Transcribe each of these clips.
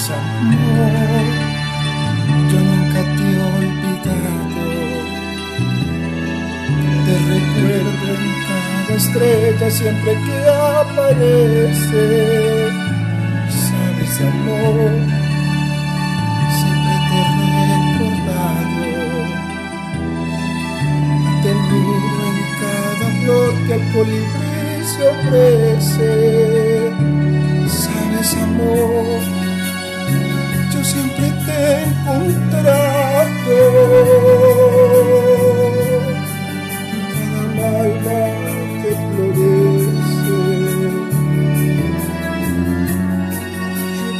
desamor. Yo nunca te he olvidado. Te recuerdo en cada estrella siempre que aparece. Sabes, amor, siempre te he recordado. Te miro en cada flor que el colibrí se ofrece. Sabes, amor he encontrado. Cada malva que florece,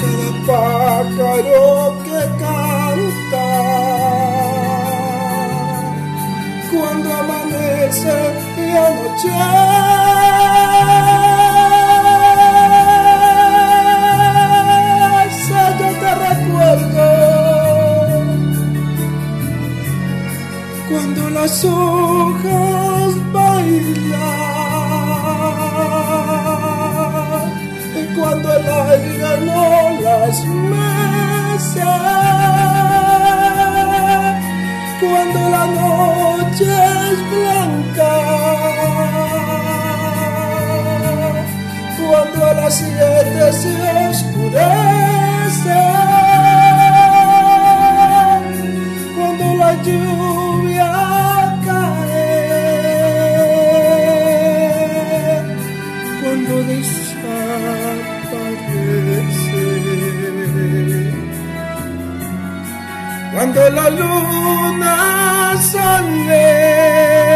cada pájaro que canta. Cuando amanece y anochece, Cuando las hojas bailan y cuando el aire no las mece, cuando la noche es blanca, cuando a las siete se oscurece, cuando la luna sale